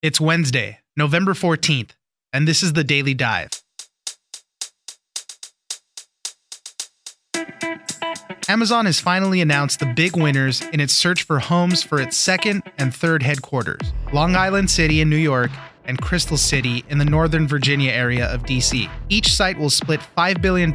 It's Wednesday, November 14th, and this is the Daily Dive. Amazon has finally announced the big winners in its search for homes for its second and third headquarters Long Island City in New York and Crystal City in the Northern Virginia area of DC. Each site will split $5 billion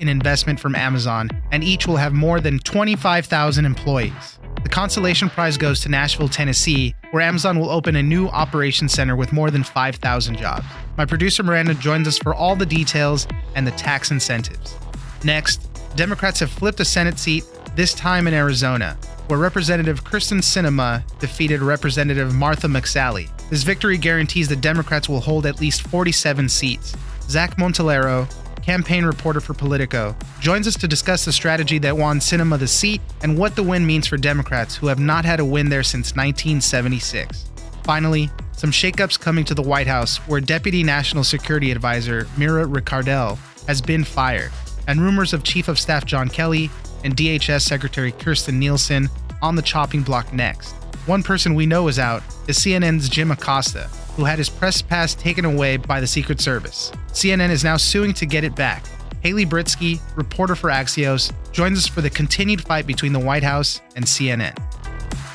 in investment from Amazon, and each will have more than 25,000 employees. The consolation prize goes to Nashville, Tennessee, where Amazon will open a new operations center with more than 5,000 jobs. My producer Miranda joins us for all the details and the tax incentives. Next, Democrats have flipped a Senate seat, this time in Arizona, where Representative Kyrsten Sinema defeated Representative Martha McSally. This victory guarantees the Democrats will hold at least 47 seats. Zach Montellaro, campaign reporter for Politico, joins us to discuss the strategy that won Sinema the seat and what the win means for Democrats who have not had a win there since 1976. Finally, some shakeups coming to the White House where Deputy National Security Advisor Mira Ricardel has been fired, and rumors of Chief of Staff John Kelly and DHS Secretary Kirstjen Nielsen on the chopping block next. One person we know is out is CNN's Jim Acosta, who had his press pass taken away by the Secret Service. CNN is now suing to get it back. Haley Britzky, reporter for Axios, joins us for the continued fight between the White House and CNN.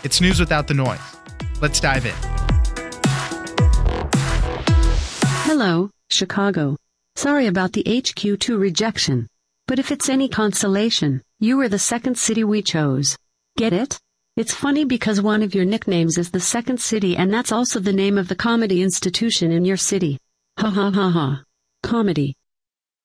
It's news without the noise. Let's dive in. Hello, Chicago. Sorry about the HQ2 rejection. But if it's any consolation, you were the second city we chose. Get it? It's funny because one of your nicknames is the second city and that's also the name of the comedy institution in your city. Ha ha ha ha. Comedy.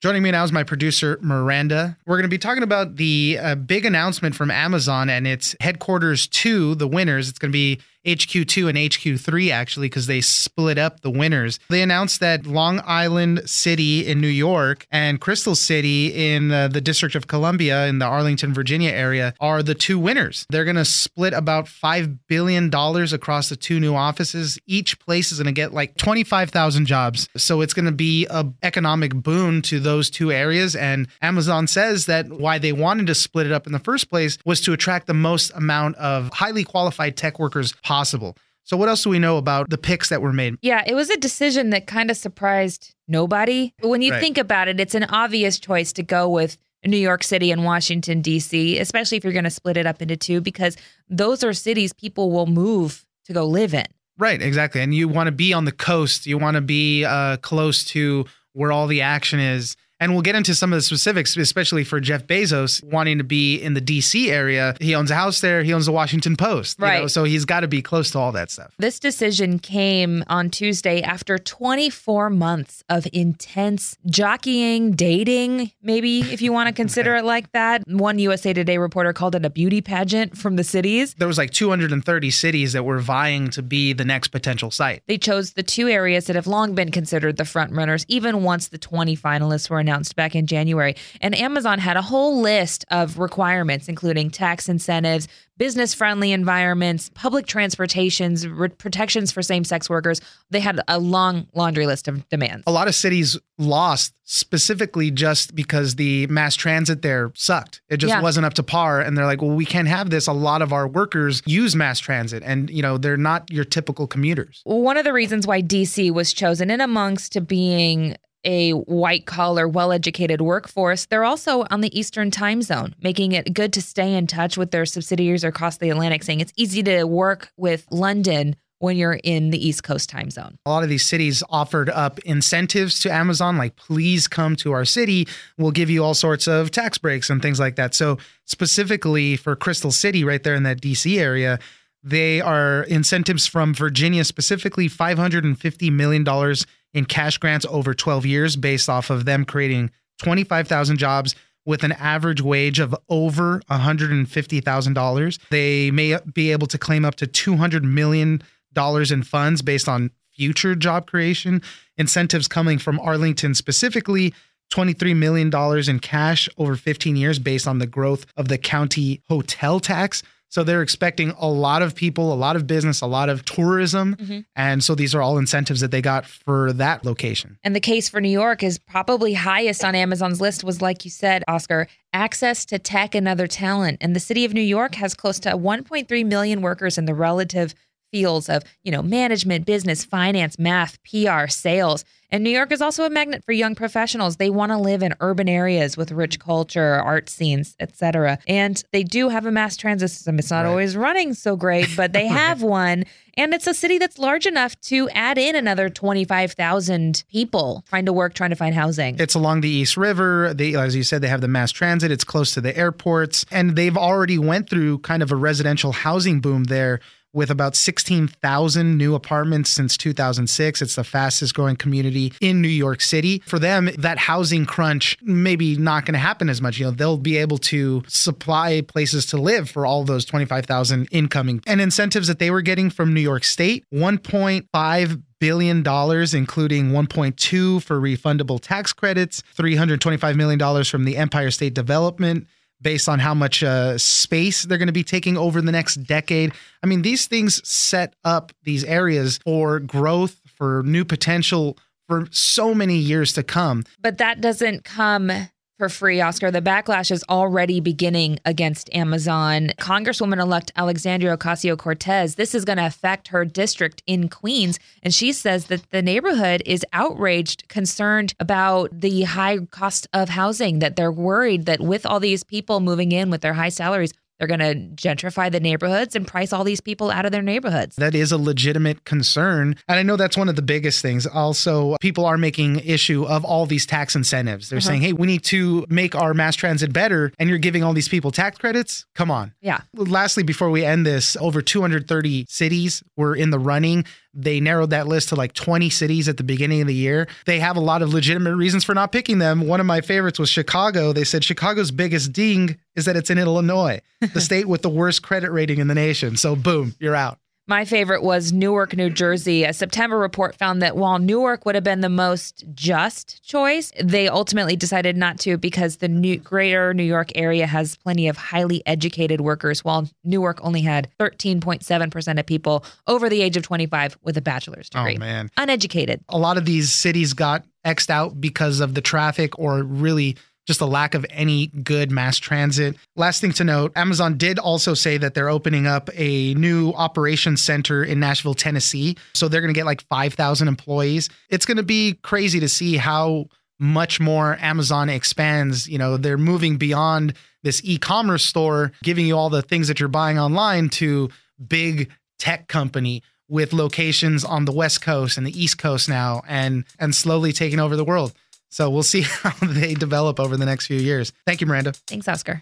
Joining me now is my producer, Miranda. We're going to be talking about the uh, big announcement from Amazon and its headquarters to the winners. It's going to be HQ2 and HQ3 actually because they split up the winners. They announced that Long Island City in New York and Crystal City in uh, the District of Columbia in the Arlington, Virginia area are the two winners. They're going to split about 5 billion dollars across the two new offices. Each place is going to get like 25,000 jobs. So it's going to be a economic boon to those two areas and Amazon says that why they wanted to split it up in the first place was to attract the most amount of highly qualified tech workers possible possible. So, what else do we know about the picks that were made? Yeah, it was a decision that kind of surprised nobody. When you Right. think about it, it's an obvious choice to go with New York City and Washington, D.C., especially if you're going to split it up into two, because those are cities people will move to go live in. Right, exactly. And you want to be on the coast, you want to be uh, close to where all the action is. And we'll get into some of the specifics, especially for Jeff Bezos wanting to be in the DC area. He owns a house there, he owns the Washington Post. you know, Right. so he's got to be close to all that stuff. This decision came on Tuesday after 24 months of intense jockeying, dating, maybe if you want to consider it like that. One USA Today reporter called it a beauty pageant from the cities. There was like 230 cities that were vying to be the next potential site. They chose the two areas that have long been considered the front runners, even once the 20 finalists were announced back in January. And Amazon had a whole list of requirements, including tax incentives, business friendly environments, public transportations, re- protections for same sex workers. They had a long laundry list of demands. A lot of cities lost specifically just because the mass transit there sucked. It just Yeah. wasn't up to par. And they're like, well, we can't have this. A lot of our workers use mass transit and, you know, they're not your typical commuters. One of the reasons why DC was chosen in amongst to being a white collar, well educated workforce, they're also on the Eastern time zone, making it good to stay in touch with their subsidiaries across the Atlantic, saying it's easy to work with London when you're in the East Coast time zone. A lot of these cities offered up incentives to Amazon, like, please come to our city. We'll give you all sorts of tax breaks and things like that. So, specifically for Crystal City, right there in that DC area, they are incentives from Virginia, specifically $550 million in cash grants over 12 years, based off of them creating 25,000 jobs with an average wage of over $150,000. They may be able to claim up to $200 million in funds based on future job creation. Incentives coming from Arlington specifically. $23 million in cash over 15 years based on the growth of the county hotel tax. So they're expecting a lot of people, a lot of business, a lot of tourism. Mm-hmm. And so these are all incentives that they got for that location. And the case for New York is probably highest on Amazon's list was like you said, Oscar, access to tech and other talent. And the city of New York has close to 1.3 million workers in the relative fields of, you know, management, business, finance, math, PR, sales. And New York is also a magnet for young professionals. They want to live in urban areas with rich culture, art scenes, etc. And they do have a mass transit system. It's not Right. always running so great, but they have one. And it's a city that's large enough to add in another 25,000 people trying to work, trying to find housing. It's along the East River. They, as you said, they have the mass transit. It's close to the airports, and they've already went through kind of a residential housing boom there with about 16,000 new apartments since 2006. It's the fastest growing community in New York City. For them, that housing crunch maybe not going to happen as much. You know, they'll be able to supply places to live for all those 25,000 incoming and incentives that they were getting from New York State, 1.5 billion dollars including 1.2 for refundable tax credits, 325 million dollars from the Empire State Development based on how much uh, space they're going to be taking over the next decade. I mean, these things set up these areas for growth, for new potential for so many years to come. But that doesn't come for free, Oscar. The backlash is already beginning against Amazon. Congresswoman elect Alexandria Ocasio Cortez, this is going to affect her district in Queens. And she says that the neighborhood is outraged, concerned about the high cost of housing, that they're worried that with all these people moving in with their high salaries, they're going to gentrify the neighborhoods and price all these people out of their neighborhoods. That is a legitimate concern. And I know that's one of the biggest things. Also, people are making issue of all these tax incentives. They're uh-huh. saying, hey, we need to make our mass transit better, and you're giving all these people tax credits? Come on. Yeah. Lastly, before we end this, over 230 cities were in the running. They narrowed that list to like 20 cities at the beginning of the year. They have a lot of legitimate reasons for not picking them. One of my favorites was Chicago. They said Chicago's biggest ding is that it's in Illinois, the state with the worst credit rating in the nation. So, boom, you're out. My favorite was Newark, New Jersey. A September report found that while Newark would have been the most just choice, they ultimately decided not to because the new, greater New York area has plenty of highly educated workers, while Newark only had 13.7% of people over the age of 25 with a bachelor's oh, degree. Oh, man. Uneducated. a lot of these cities got xed out because of the traffic or really just a lack of any good mass transit. Last thing to note Amazon did also say that they're opening up a new operations center in Nashville, Tennessee. So they're going to get like 5,000 employees. It's going to be crazy to see how much more Amazon expands. You know, they're moving beyond this e commerce store, giving you all the things that you're buying online to big tech company with locations on the west coast and the east coast now and and slowly taking over the world so we'll see how they develop over the next few years thank you miranda Thanks, Oscar.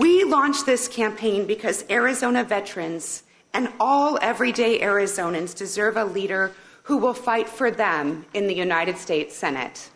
We launched this campaign because Arizona veterans and all everyday Arizonans deserve a leader who will fight for them in the United States Senate.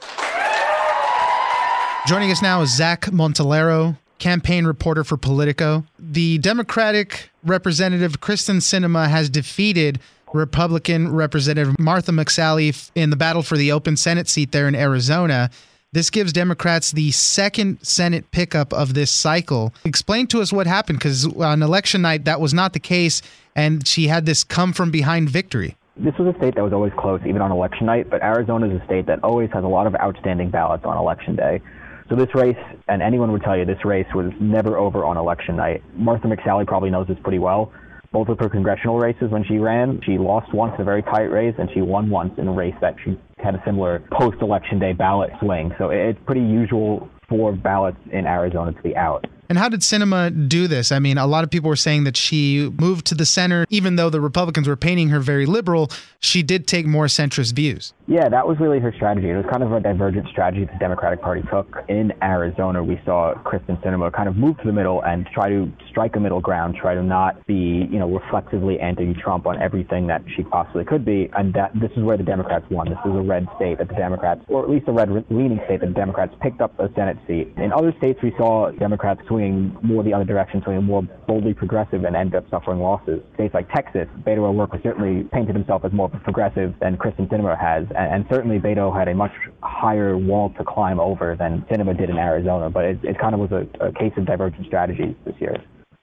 joining us now is zach Montellaro campaign reporter for politico the democratic representative kristen Sinema has defeated republican representative martha mcsally in the battle for the open senate seat there in arizona. This gives democrats the second senate pickup of this cycle. Explain to us what happened because on election night that was not the case and she had this come from behind victory. This was a state that was always close, even on election night, but Arizona is a state that always has a lot of outstanding ballots on election day. So this race, and anyone would tell you this race was never over on election night. Martha McSally probably knows this pretty well. Both of her congressional races when she ran, she lost once in a very tight race, and she won once in a race that she had a similar post-election day ballot swing. So it's pretty usual for ballots in Arizona to be out. And how did Sinema do this? I mean, a lot of people were saying that she moved to the center, even though the Republicans were painting her very liberal. She did take more centrist views. Yeah, that was really her strategy. It was kind of a divergent strategy the Democratic Party took. In Arizona, we saw Kristen Cinema kind of move to the middle and try to strike a middle ground, try to not be, you know, reflexively anti-Trump on everything that she possibly could be. And that this is where the Democrats won. This is a red state that the Democrats, or at least a red-leaning state that the Democrats picked up a Senate seat. In other states, we saw Democrats swinging more the other direction, swinging more boldly progressive and end up suffering losses. States like Texas, Beto O'Rourke certainly painted himself as more progressive than Kristen Sinema has, and, and certainly Beto had a much higher wall to climb over than Sinema did in Arizona. But it, it kind of was a, a case of divergent strategies this year.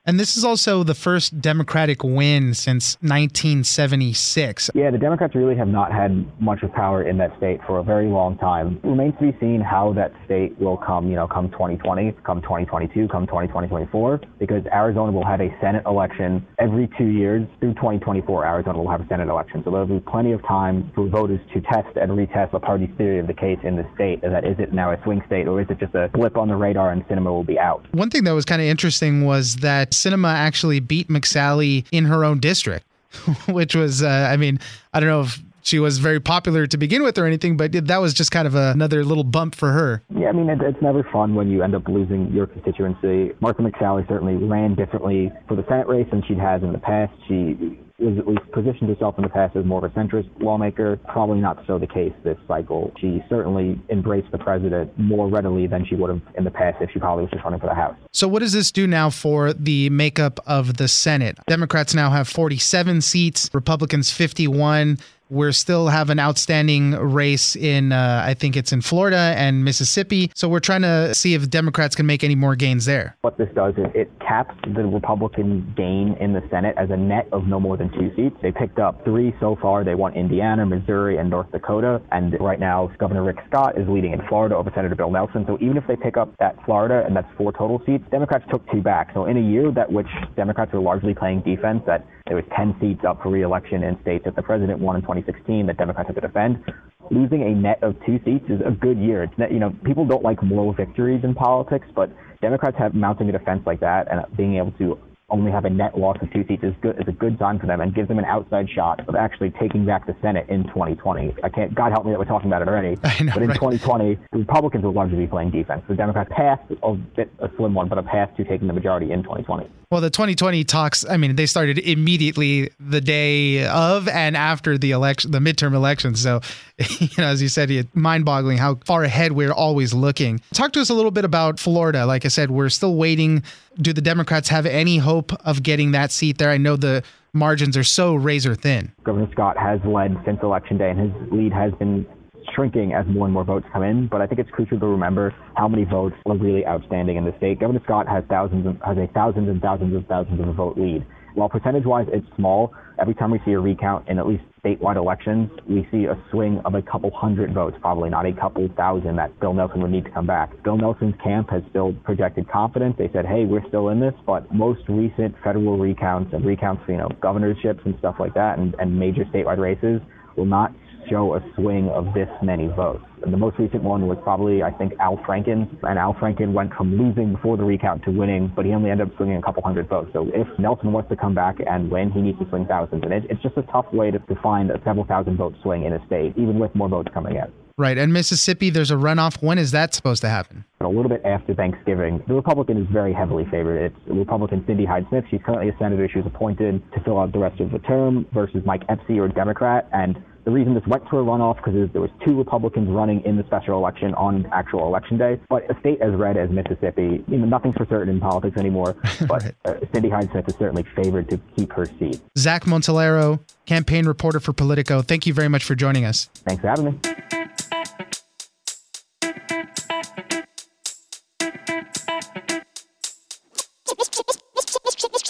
And this is also the first Democratic win since 1976. Yeah, the Democrats really have not had much of power in that state for a very long time. It remains to be seen how that state will come, you know, come 2020, come 2022, come 2024, because Arizona will have a Senate election every two years through 2024. Arizona will have a Senate election. So there'll be plenty of time for voters to test and retest the party's theory of the case in the state. That is it now a swing state or is it just a blip on the radar and Sinema will be out? One thing that was kind of interesting was that Sinema actually beat McSally in her own district, which was, uh, I mean, I don't know if she was very popular to begin with or anything, but that was just kind of a, another little bump for her. Yeah, I mean, it, it's never fun when you end up losing your constituency. Martha McSally certainly ran differently for the Senate race than she has in the past. She was at least positioned herself in the past as more of a centrist lawmaker. Probably not so the case this cycle. She certainly embraced the president more readily than she would have in the past if she probably was just running for the House. So, what does this do now for the makeup of the Senate? Democrats now have 47 seats, Republicans 51 we still have an outstanding race in, uh, I think it's in Florida and Mississippi. So we're trying to see if Democrats can make any more gains there. What this does is it caps the Republican gain in the Senate as a net of no more than two seats. They picked up three so far. They won Indiana, Missouri, and North Dakota. And right now, Governor Rick Scott is leading in Florida over Senator Bill Nelson. So even if they pick up that Florida, and that's four total seats, Democrats took two back. So in a year that which Democrats were largely playing defense, that there was 10 seats up for reelection in states that the president won in 2016 that Democrats had to defend. Losing a net of two seats is a good year. It's net, you know, people don't like moral victories in politics, but Democrats have mounting a defense like that and being able to only have a net loss of two seats is good is a good sign for them and gives them an outside shot of actually taking back the Senate in 2020. I can't God help me that we're talking about it already. Know, but in right? 2020, the Republicans will largely be playing defense. The Democrats passed a bit a slim one, but a path to taking the majority in 2020. Well, the 2020 talks, I mean, they started immediately the day of and after the election, the midterm elections. So, you know, as you said, it's mind boggling how far ahead we're always looking. Talk to us a little bit about Florida. Like I said, we're still waiting. Do the Democrats have any hope of getting that seat there? I know the margins are so razor thin. Governor Scott has led since election day, and his lead has been shrinking as more and more votes come in. But I think it's crucial to remember how many votes are really outstanding in the state. Governor Scott has thousands, of, has a thousands and thousands of thousands of vote lead. While percentage-wise it's small, every time we see a recount in at least statewide elections, we see a swing of a couple hundred votes, probably not a couple thousand that Bill Nelson would need to come back. Bill Nelson's camp has still projected confidence. They said, hey, we're still in this, but most recent federal recounts and recounts, you know, governorships and stuff like that and, and major statewide races will not show a swing of this many votes. And the most recent one was probably, I think, Al Franken. And Al Franken went from losing before the recount to winning, but he only ended up swinging a couple hundred votes. So if Nelson wants to come back and win, he needs to swing thousands. And it, it's just a tough way to, to find a several thousand vote swing in a state, even with more votes coming in. Right. And Mississippi, there's a runoff. When is that supposed to happen? A little bit after Thanksgiving. The Republican is very heavily favored. It's Republican Cindy Hyde Smith. She's currently a senator. She was appointed to fill out the rest of the term versus Mike Espy, or Democrat. And the reason this went to a runoff because there was two Republicans running in the special election on actual election day. But a state as red as Mississippi, you know, nothing's for certain in politics anymore. But right. uh, Cindy Hyde Smith is certainly favored to keep her seat. Zach Montellaro, campaign reporter for Politico. Thank you very much for joining us. Thanks for having me.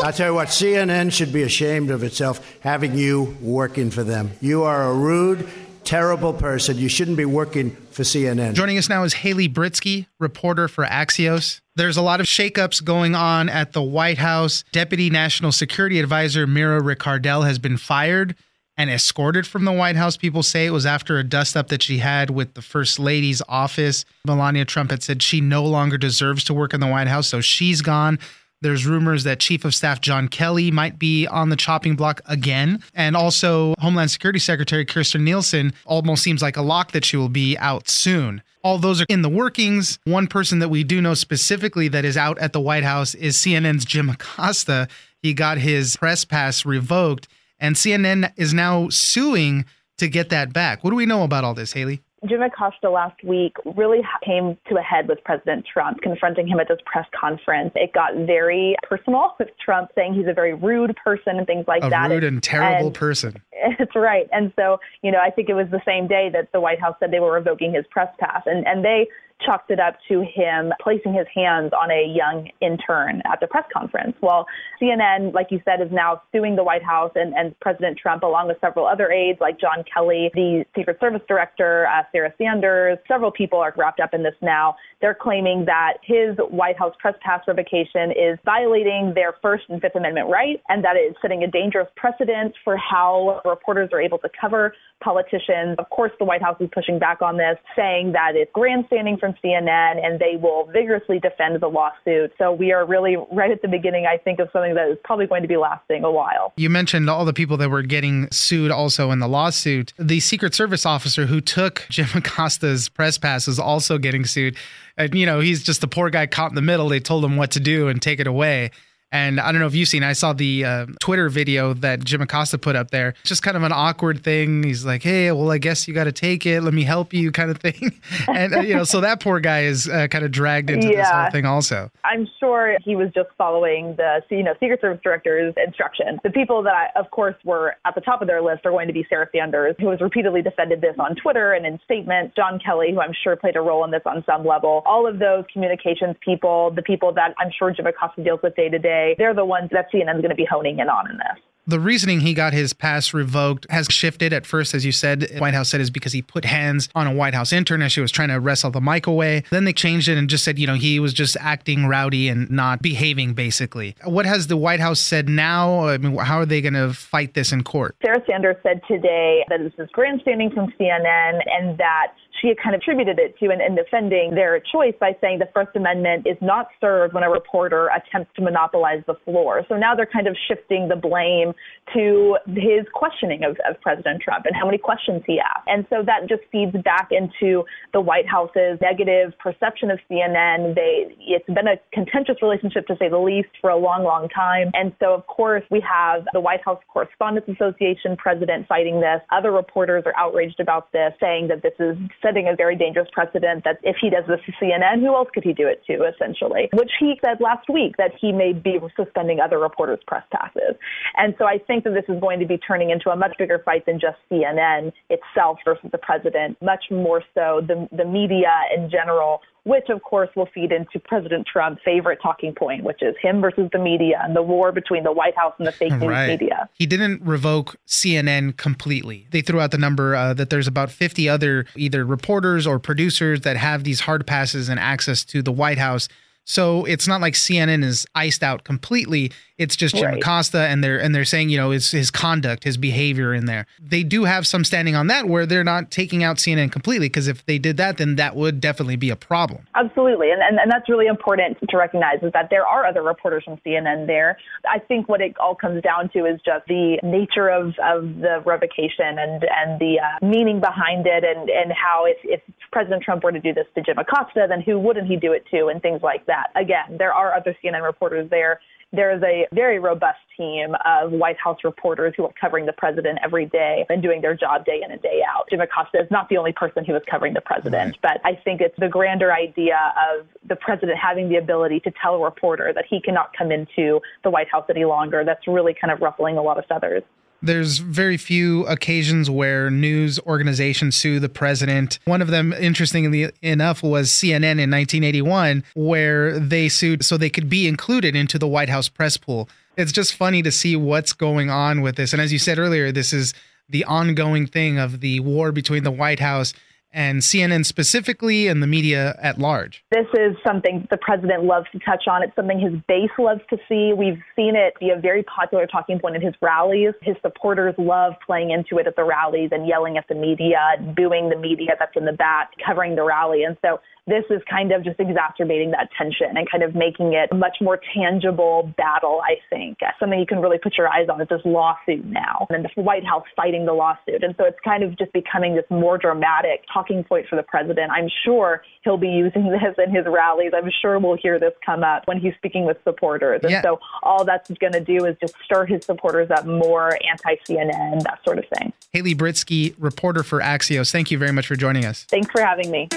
I tell you what, CNN should be ashamed of itself having you working for them. You are a rude, terrible person. You shouldn't be working for CNN. Joining us now is Haley Britzky, reporter for Axios. There's a lot of shakeups going on at the White House. Deputy National Security Advisor Mira Ricardel has been fired and escorted from the White House. People say it was after a dust up that she had with the First Lady's office. Melania Trump had said she no longer deserves to work in the White House, so she's gone. There's rumors that Chief of Staff John Kelly might be on the chopping block again. And also, Homeland Security Secretary Kirstjen Nielsen almost seems like a lock that she will be out soon. All those are in the workings. One person that we do know specifically that is out at the White House is CNN's Jim Acosta. He got his press pass revoked, and CNN is now suing to get that back. What do we know about all this, Haley? Jim Acosta last week really came to a head with President Trump, confronting him at this press conference. It got very personal with Trump saying he's a very rude person and things like a that. A rude and terrible and, person. It's right. And so, you know, I think it was the same day that the White House said they were revoking his press pass. And and they chalked it up to him placing his hands on a young intern at the press conference. Well, CNN, like you said, is now suing the White House and, and President Trump, along with several other aides like John Kelly, the Secret Service director, uh, Sarah Sanders. Several people are wrapped up in this now. They're claiming that his White House press pass revocation is violating their First and Fifth Amendment right, and that it is setting a dangerous precedent for how reporters are able to cover politicians. Of course, the White House is pushing back on this, saying that it's grandstanding from CNN and they will vigorously defend the lawsuit. So we are really right at the beginning, I think, of something that is probably going to be lasting a while. You mentioned all the people that were getting sued also in the lawsuit. The Secret Service officer who took Jim Acosta's press pass is also getting sued. And, you know, he's just a poor guy caught in the middle. They told him what to do and take it away. And I don't know if you've seen, I saw the uh, Twitter video that Jim Acosta put up there. It's just kind of an awkward thing. He's like, hey, well, I guess you got to take it. Let me help you, kind of thing. and, uh, you know, so that poor guy is uh, kind of dragged into yeah. this whole thing also. I'm sure he was just following the, you know, Secret Service director's instructions. The people that, of course, were at the top of their list are going to be Sarah Sanders, who has repeatedly defended this on Twitter and in statements, John Kelly, who I'm sure played a role in this on some level. All of those communications people, the people that I'm sure Jim Acosta deals with day to day, they're the ones that CNN is going to be honing in on in this. The reasoning he got his pass revoked has shifted at first, as you said. White House said is because he put hands on a White House intern as she was trying to wrestle the mic away. Then they changed it and just said, you know, he was just acting rowdy and not behaving, basically. What has the White House said now? I mean, how are they going to fight this in court? Sarah Sanders said today that this is grandstanding from CNN and that she kind of attributed it to in, in defending their choice by saying the First Amendment is not served when a reporter attempts to monopolize the floor. So now they're kind of shifting the blame to his questioning of, of President Trump and how many questions he asked. And so that just feeds back into the White House's negative perception of CNN. They, it's been a contentious relationship to say the least for a long, long time. And so, of course, we have the White House Correspondents Association president fighting this. Other reporters are outraged about this, saying that this is setting a very dangerous precedent that if he does this to CNN, who else could he do it to, essentially? Which he said last week that he may be suspending other reporters' press passes. And so I think that this is going to be turning into a much bigger fight than just CNN itself versus the president, much more so the, the media in general which of course will feed into President Trump's favorite talking point, which is him versus the media and the war between the White House and the fake news right. media. He didn't revoke CNN completely. They threw out the number uh, that there's about 50 other either reporters or producers that have these hard passes and access to the White House. So it's not like CNN is iced out completely. It's just Jim right. Acosta, and they're and they're saying you know it's his conduct, his behavior in there. They do have some standing on that where they're not taking out CNN completely because if they did that, then that would definitely be a problem. Absolutely, and, and and that's really important to recognize is that there are other reporters from CNN there. I think what it all comes down to is just the nature of of the revocation and and the uh, meaning behind it, and and how if if President Trump were to do this to Jim Acosta, then who wouldn't he do it to, and things like that. Again, there are other CNN reporters there there is a very robust team of White House reporters who are covering the president every day and doing their job day in and day out. Jim Acosta is not the only person who is covering the president, right. but I think it's the grander idea of the president having the ability to tell a reporter that he cannot come into the White House any longer that's really kind of ruffling a lot of feathers there's very few occasions where news organizations sue the president. One of them, interestingly enough, was CNN in 1981, where they sued so they could be included into the White House press pool. It's just funny to see what's going on with this. And as you said earlier, this is the ongoing thing of the war between the White House and CNN specifically and the media at large? This is something the president loves to touch on. It's something his base loves to see. We've seen it be a very popular talking point in his rallies. His supporters love playing into it at the rallies and yelling at the media, booing the media that's in the back, covering the rally. And so this is kind of just exacerbating that tension and kind of making it a much more tangible battle, I think. Something you can really put your eyes on is this lawsuit now and the White House fighting the lawsuit. And so it's kind of just becoming this more dramatic talking point for the president. I'm sure he'll be using this in his rallies. I'm sure we'll hear this come up when he's speaking with supporters. And yeah. so all that's going to do is just stir his supporters up more, anti CNN, that sort of thing. Haley Britzky, reporter for Axios, thank you very much for joining us. Thanks for having me.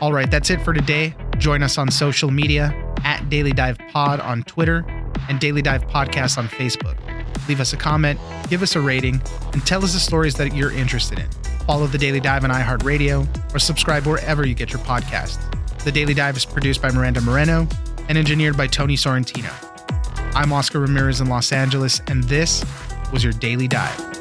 All right, that's it for today. Join us on social media at Daily Dive Pod on Twitter and Daily Dive Podcast on Facebook. Leave us a comment, give us a rating, and tell us the stories that you're interested in. Follow The Daily Dive on iHeartRadio or subscribe wherever you get your podcasts. The Daily Dive is produced by Miranda Moreno and engineered by Tony Sorrentino. I'm Oscar Ramirez in Los Angeles, and this was your Daily Dive.